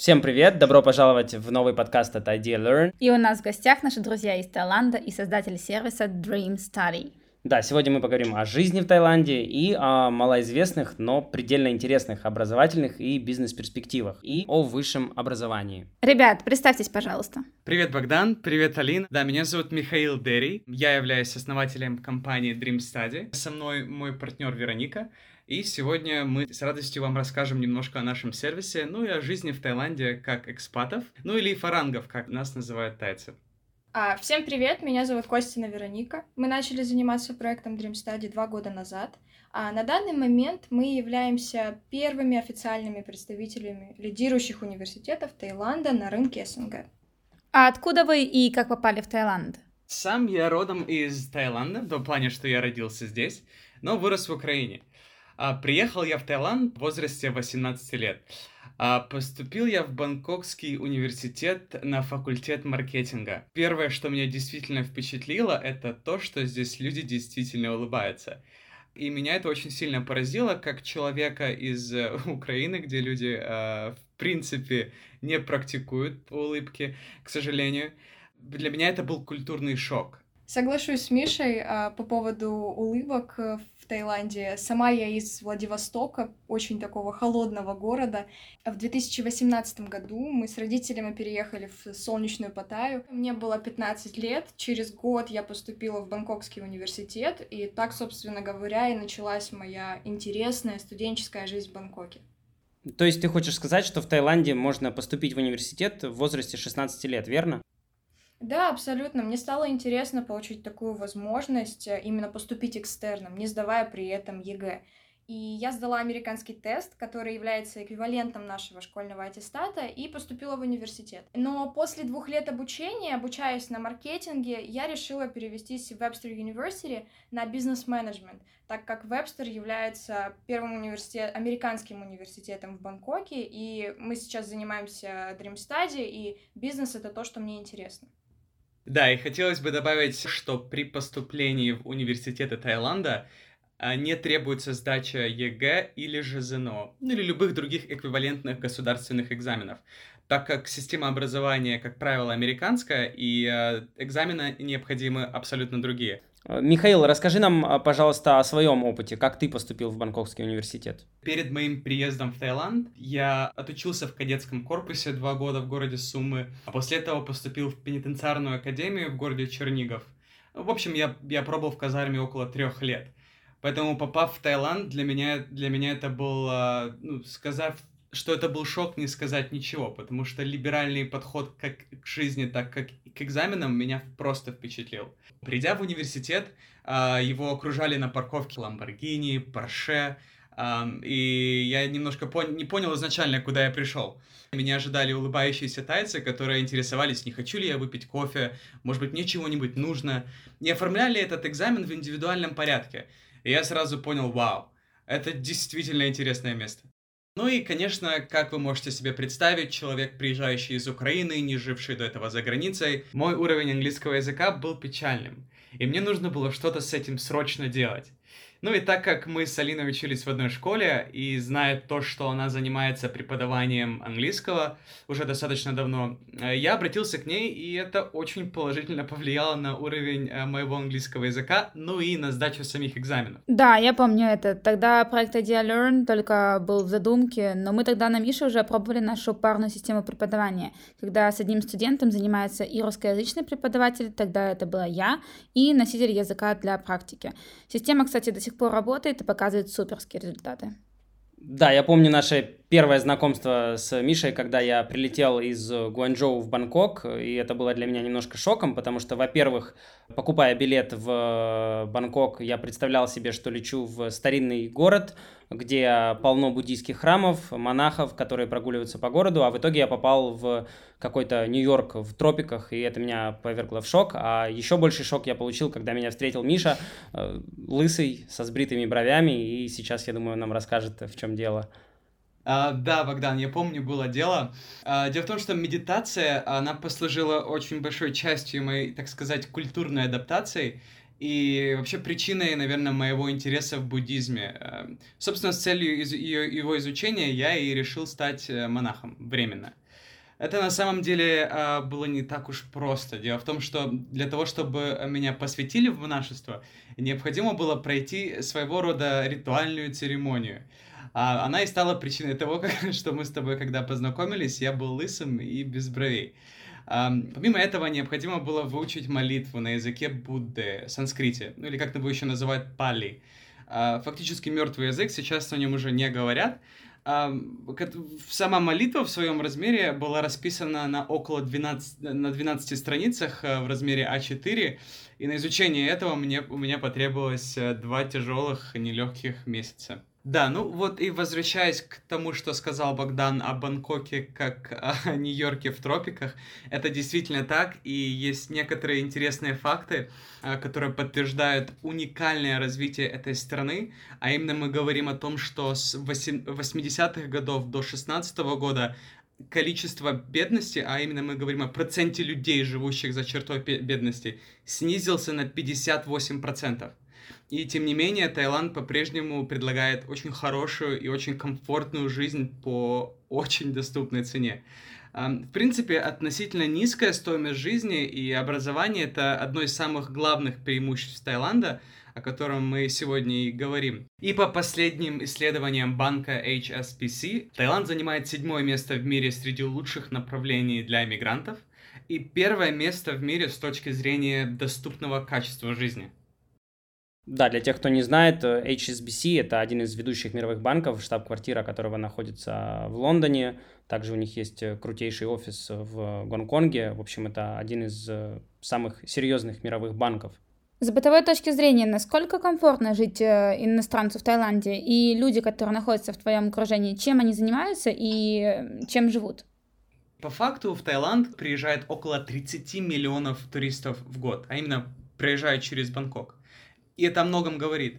Всем привет! Добро пожаловать в новый подкаст от Idea Learn. И у нас в гостях наши друзья из Таиланда и создатель сервиса Dream Study. Да, сегодня мы поговорим о жизни в Таиланде и о малоизвестных, но предельно интересных образовательных и бизнес-перспективах, и о высшем образовании. Ребят, представьтесь, пожалуйста. Привет, Богдан, привет, Алина. Да, меня зовут Михаил Дерри, я являюсь основателем компании Dream Study. Со мной мой партнер Вероника, и сегодня мы с радостью вам расскажем немножко о нашем сервисе, ну и о жизни в Таиланде как экспатов, ну или фарангов, как нас называют тайцы. А, всем привет, меня зовут Костина Вероника. Мы начали заниматься проектом Dream Study два года назад. А на данный момент мы являемся первыми официальными представителями лидирующих университетов Таиланда на рынке СНГ. А откуда вы и как попали в Таиланд? Сам я родом из Таиланда, в том плане, что я родился здесь, но вырос в Украине. А, приехал я в Таиланд в возрасте 18 лет. А, поступил я в Бангкокский университет на факультет маркетинга. Первое, что меня действительно впечатлило, это то, что здесь люди действительно улыбаются. И меня это очень сильно поразило, как человека из э, Украины, где люди, э, в принципе, не практикуют улыбки, к сожалению. Для меня это был культурный шок. Соглашусь с Мишей а, по поводу улыбок э, в Таиланде. Сама я из Владивостока, очень такого холодного города. В 2018 году мы с родителями переехали в солнечную Паттайю. Мне было 15 лет. Через год я поступила в Бангкокский университет. И так, собственно говоря, и началась моя интересная студенческая жизнь в Бангкоке. То есть ты хочешь сказать, что в Таиланде можно поступить в университет в возрасте 16 лет, верно? Да, абсолютно. Мне стало интересно получить такую возможность э, именно поступить экстерном, не сдавая при этом ЕГЭ. И я сдала американский тест, который является эквивалентом нашего школьного аттестата, и поступила в университет. Но после двух лет обучения, обучаясь на маркетинге, я решила перевестись в Webster University на бизнес-менеджмент, так как Webster является первым университет, американским университетом в Бангкоке, и мы сейчас занимаемся Dream Study, и бизнес — это то, что мне интересно. Да, и хотелось бы добавить, что при поступлении в университеты Таиланда а, не требуется сдача ЕГЭ или же ЗНО, ну или любых других эквивалентных государственных экзаменов, так как система образования, как правило, американская, и э, экзамены необходимы абсолютно другие. Михаил, расскажи нам, э, пожалуйста, о своем опыте. Как ты поступил в Бангкокский университет? Перед моим приездом в Таиланд я отучился в кадетском корпусе два года в городе Сумы, а после этого поступил в пенитенциарную академию в городе Чернигов. В общем, я, я пробыл в казарме около трех лет. Поэтому, попав в Таиланд, для меня, для меня это был, э, ну, сказав что это был шок, не сказать ничего, потому что либеральный подход как к жизни, так как и к экзаменам меня просто впечатлил. Придя в университет, а, его окружали на парковке Ламборгини, Порше, и я немножко пон- не понял изначально, куда я пришел. Меня ожидали улыбающиеся тайцы, которые интересовались, не хочу ли я выпить кофе, может быть, мне чего-нибудь нужно. И оформляли этот экзамен в индивидуальном порядке. И я сразу понял, вау, это действительно интересное место. Ну и, конечно, как вы можете себе представить, человек, приезжающий из Украины, не живший до этого за границей, мой уровень английского языка был печальным. И мне нужно было что-то с этим срочно делать. Ну и так как мы с Алиной учились в одной школе, и зная то, что она занимается преподаванием английского уже достаточно давно, э, я обратился к ней, и это очень положительно повлияло на уровень э, моего английского языка, ну и на сдачу самих экзаменов. Да, я помню это. Тогда проект Idea только был в задумке, но мы тогда на Мише уже пробовали нашу парную систему преподавания, когда с одним студентом занимается и русскоязычный преподаватель, тогда это была я, и носитель языка для практики. Система, кстати, до сих сих пор работает и показывает суперские результаты. Да, я помню наше первое знакомство с Мишей, когда я прилетел из Гуанчжоу в Бангкок, и это было для меня немножко шоком, потому что, во-первых, покупая билет в Бангкок, я представлял себе, что лечу в старинный город, где полно буддийских храмов, монахов, которые прогуливаются по городу, а в итоге я попал в какой-то Нью-Йорк в тропиках, и это меня повергло в шок. А еще больший шок я получил, когда меня встретил Миша, э, лысый, со сбритыми бровями, и сейчас, я думаю, нам расскажет, в чем дело. А, да, Богдан, я помню, было дело. А, дело в том, что медитация, она послужила очень большой частью моей, так сказать, культурной адаптации и вообще причиной, наверное, моего интереса в буддизме. А, собственно, с целью из- его изучения я и решил стать э, монахом временно. Это на самом деле э, было не так уж просто. Дело в том, что для того, чтобы меня посвятили в монашество, необходимо было пройти своего рода ритуальную церемонию. А она и стала причиной того, что мы с тобой, когда познакомились, я был лысым и без бровей. Помимо этого, необходимо было выучить молитву на языке Будды, санскрите, ну или как-то его еще называют пали. А, фактически мертвый язык, сейчас о нем уже не говорят, Сама молитва в своем размере была расписана на около 12, на 12 страницах э, в размере А4, и на изучение этого мне, у меня потребовалось э, два тяжелых, нелегких месяца. Да, ну вот и возвращаясь к тому, что сказал Богдан о Бангкоке как о Нью-Йорке в тропиках, это действительно так, и есть некоторые интересные факты, а, которые подтверждают уникальное развитие этой страны, а именно мы говорим о том, что с 80-х годов до 16 -го года количество бедности, а именно мы говорим о проценте людей, живущих за чертой бедности, снизился на 58%. И тем не менее, Таиланд по-прежнему предлагает очень хорошую и очень комфортную жизнь по очень доступной цене. В принципе, относительно низкая стоимость жизни и образования – это одно из самых главных преимуществ Таиланда, о котором мы сегодня и говорим. И по последним исследованиям банка HSBC, Таиланд занимает седьмое место в мире среди лучших направлений для иммигрантов и первое место в мире с точки зрения доступного качества жизни – да, для тех, кто не знает, э, HSBC – это один из ведущих мировых банков, штаб-квартира которого находится в Лондоне. Также у них есть э, крутейший офис в Гонконге. В общем, это один из э, самых серьезных мировых банков. С бытовой точки зрения, насколько комфортно жить иностранцу в Таиланде и люди, которые находятся в твоем окружении, чем они занимаются и чем живут? По факту в Таиланд приезжает около 30 миллионов туристов в год, а именно приезжают через Бангкок и это о многом говорит.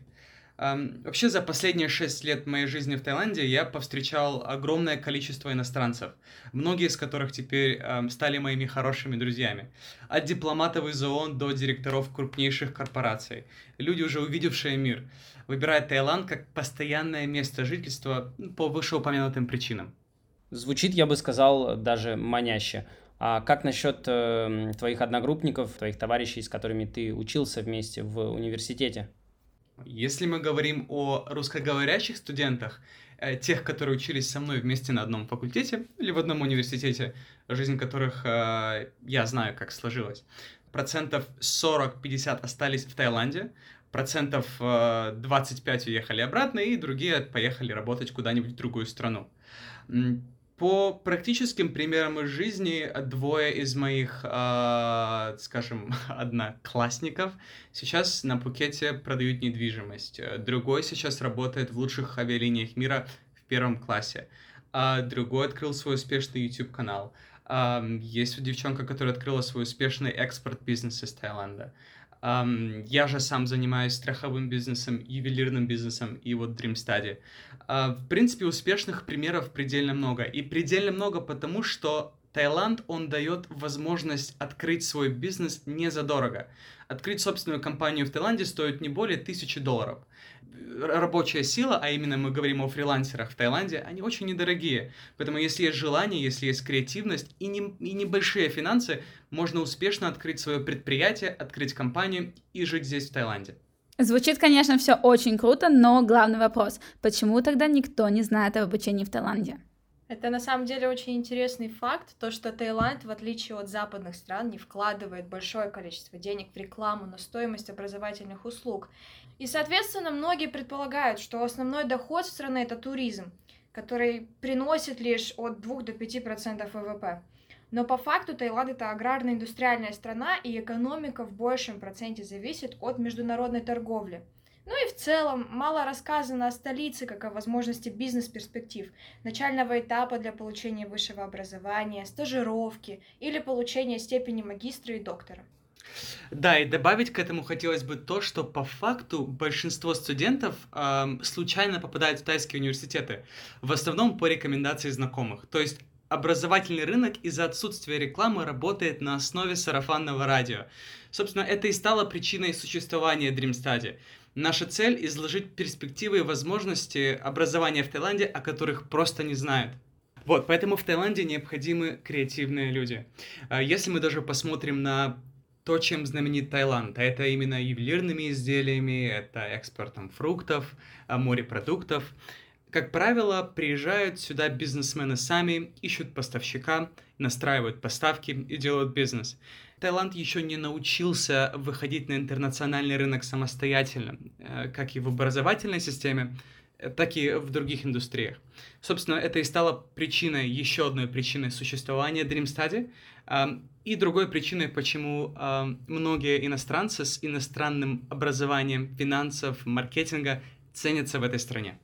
Вообще за последние шесть лет моей жизни в Таиланде я повстречал огромное количество иностранцев, многие из которых теперь стали моими хорошими друзьями. От дипломатов из ООН до директоров крупнейших корпораций. Люди, уже увидевшие мир, выбирают Таиланд как постоянное место жительства по вышеупомянутым причинам. Звучит, я бы сказал, даже маняще. А как насчет э, твоих одногруппников, твоих товарищей, с которыми ты учился вместе в университете? Если мы говорим о русскоговорящих студентах, э, тех, которые учились со мной вместе на одном факультете или в одном университете, жизнь которых э, я знаю, как сложилась, процентов 40-50 остались в Таиланде, процентов э, 25 уехали обратно, и другие поехали работать куда-нибудь в другую страну. По практическим примерам из жизни, двое из моих, э, скажем, одноклассников сейчас на Пукете продают недвижимость. Другой сейчас работает в лучших авиалиниях мира в первом классе. А другой открыл свой успешный YouTube-канал. Uh, есть девчонка, которая открыла свой успешный экспорт-бизнес из Таиланда. Um, я же сам занимаюсь страховым бизнесом, ювелирным бизнесом и вот Dream Study. Uh, в принципе, успешных примеров предельно много. И предельно много потому, что Таиланд, он дает возможность открыть свой бизнес не задорого. Открыть собственную компанию в Таиланде стоит не более тысячи долларов рабочая сила, а именно мы говорим о фрилансерах в Таиланде, они очень недорогие. Поэтому если есть желание, если есть креативность и, не, и небольшие финансы, можно успешно открыть свое предприятие, открыть компанию и жить здесь, в Таиланде. Звучит, конечно, все очень круто, но главный вопрос, почему тогда никто не знает об обучении в Таиланде? Это на самом деле очень интересный факт, то, что Таиланд, в отличие от западных стран, не вкладывает большое количество денег в рекламу на стоимость образовательных услуг. И, соответственно, многие предполагают, что основной доход страны – это туризм, который приносит лишь от 2 до 5% ВВП. Но по факту Таиланд это аграрно-индустриальная страна, и экономика в большем проценте зависит от международной торговли. Ну и в целом мало рассказано о столице как о возможности бизнес-перспектив, начального этапа для получения высшего образования, стажировки или получения степени магистра и доктора. Да, и добавить к этому хотелось бы то, что по факту большинство студентов э, случайно попадают в тайские университеты, в основном по рекомендации знакомых. То есть образовательный рынок из-за отсутствия рекламы работает на основе сарафанного радио. Собственно, это и стало причиной существования Dream Study. Наша цель – изложить перспективы и возможности образования в Таиланде, о которых просто не знают. Вот, поэтому в Таиланде необходимы креативные люди. А если мы даже посмотрим на то, чем знаменит Таиланд, это именно ювелирными изделиями, это экспортом фруктов, а, морепродуктов. Как правило, приезжают сюда бизнесмены сами, ищут поставщика, настраивают поставки и делают бизнес. Таиланд еще не научился выходить на интернациональный рынок самостоятельно, э, как и в образовательной системе, так и в других индустриях. Собственно, это и стало причиной, еще одной причиной существования Dream Study, и другой причиной, почему многие иностранцы с иностранным образованием финансов, маркетинга ценятся в этой стране.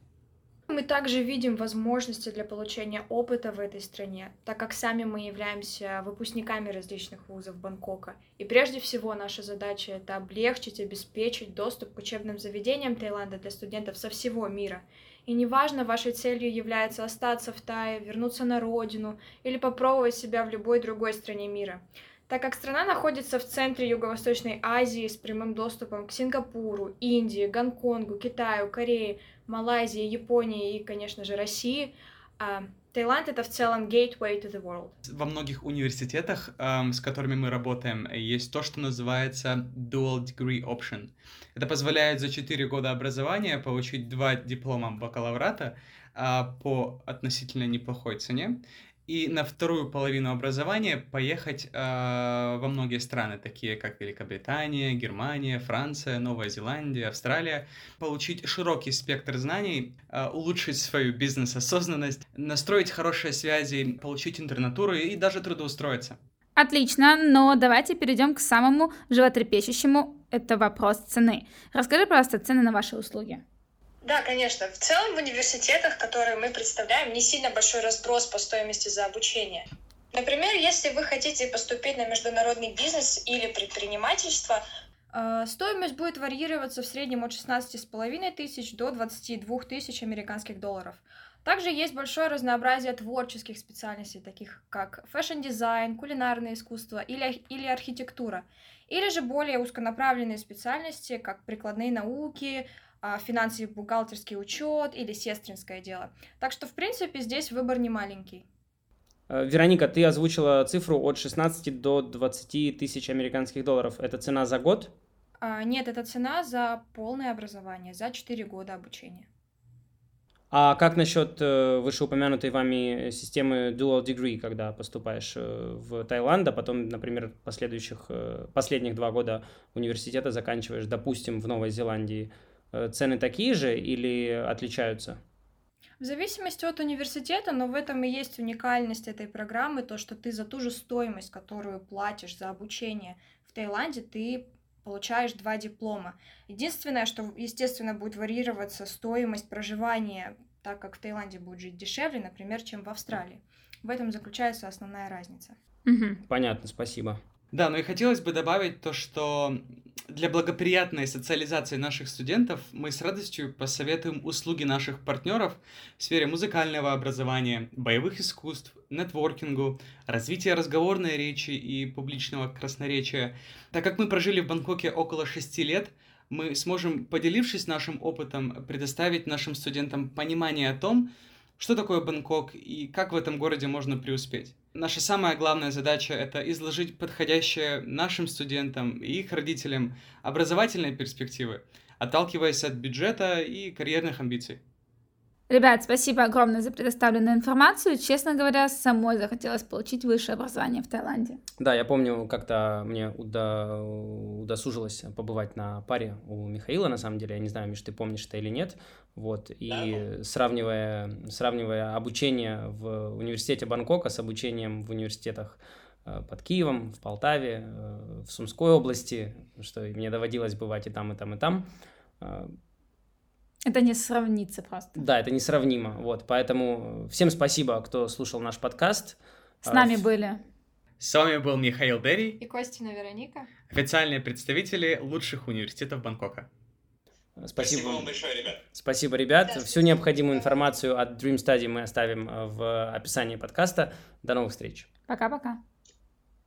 Мы также видим возможности для получения опыта в этой стране, так как сами мы являемся выпускниками различных вузов Бангкока. И прежде всего наша задача — это облегчить, обеспечить доступ к учебным заведениям Таиланда для студентов со всего мира. И неважно, вашей целью является остаться в Тае, вернуться на родину или попробовать себя в любой другой стране мира. Так как страна находится в центре Юго-Восточной Азии с прямым доступом к Сингапуру, Индии, Гонконгу, Китаю, Корее, Малайзии, Японии и, конечно же, России, а, Таиланд — это в целом gateway to the world. Во многих университетах, эм, с которыми мы работаем, есть то, что называется dual degree option. Это позволяет за 4 года образования получить два диплома бакалаврата э, по относительно неплохой цене и на вторую половину образования поехать э, во многие страны, такие как Великобритания, Германия, Франция, Новая Зеландия, Австралия, получить широкий спектр знаний, э, улучшить свою бизнес-осознанность, настроить хорошие связи, получить интернатуру и даже трудоустроиться. Отлично, но давайте перейдем к самому животрепещущему, это вопрос цены. Расскажи, пожалуйста, цены на ваши услуги. Да, конечно. В целом в университетах, которые мы представляем, не сильно большой разброс по стоимости за обучение. Например, если вы хотите поступить на международный бизнес или предпринимательство, э, Стоимость будет варьироваться в среднем от 16,5 тысяч до 22 тысяч американских долларов. Также есть большое разнообразие творческих специальностей, таких как fashion-дизайн, кулинарное искусство или, или архитектура. Или же более узконаправленные специальности, как прикладные науки, а, финансовый бухгалтерский учет или сестринское дело. Так что, в принципе, здесь выбор не маленький. Э, Вероника, ты озвучила цифру от 16 до 20 тысяч американских долларов. Это цена за год? А, нет, это цена за полное образование, за 4 года обучения. А как насчет э, вышеупомянутой вами системы Dual Degree, когда поступаешь э, в Таиланд, а потом, например, последующих, последних два года университета заканчиваешь, допустим, в Новой Зеландии? Э, цены такие же или отличаются? В зависимости от университета, но в этом и есть уникальность этой программы, то, что ты за ту же стоимость, которую платишь за обучение в Таиланде, ты получаешь два диплома. Единственное, что, естественно, будет варьироваться стоимость проживания, так как в Таиланде будет жить дешевле, например, чем в Австралии. В этом заключается основная разница. Понятно, спасибо. Да, но и хотелось бы добавить то, что для благоприятной социализации наших студентов мы с радостью посоветуем услуги наших партнеров в сфере музыкального образования, боевых искусств, нетворкингу, развития разговорной речи и публичного красноречия. Так как мы прожили в Бангкоке около шести лет, мы сможем, поделившись нашим опытом, предоставить нашим студентам понимание о том, что такое Бангкок и как в этом городе можно преуспеть. Наша самая главная задача — это изложить подходящее нашим студентам и их родителям образовательные перспективы, отталкиваясь от бюджета и карьерных амбиций. Ребят, спасибо огромное за предоставленную информацию. Честно говоря, самой захотелось получить высшее образование в Таиланде. Да, я помню, как-то мне уда... удосужилось побывать на паре у Михаила, на самом деле. Я не знаю, Миш, ты помнишь это или нет. Вот, и да. сравнивая, сравнивая обучение в университете Бангкока с обучением в университетах э, под Киевом, в Полтаве, э, в Сумской области, что мне доводилось бывать и там, и там, и там, э, это не сравнится просто. Да, это несравнимо. Вот, поэтому всем спасибо, кто слушал наш подкаст. С нами а, были. С вами был Михаил Дерри и Костина Вероника, официальные представители лучших университетов Бангкока. Спасибо, спасибо вам большое, ребят. Спасибо, ребят. Да, Всю необходимую информацию от Dream Study мы оставим в описании подкаста. До новых встреч. Пока-пока.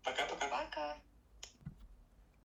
Пока-пока.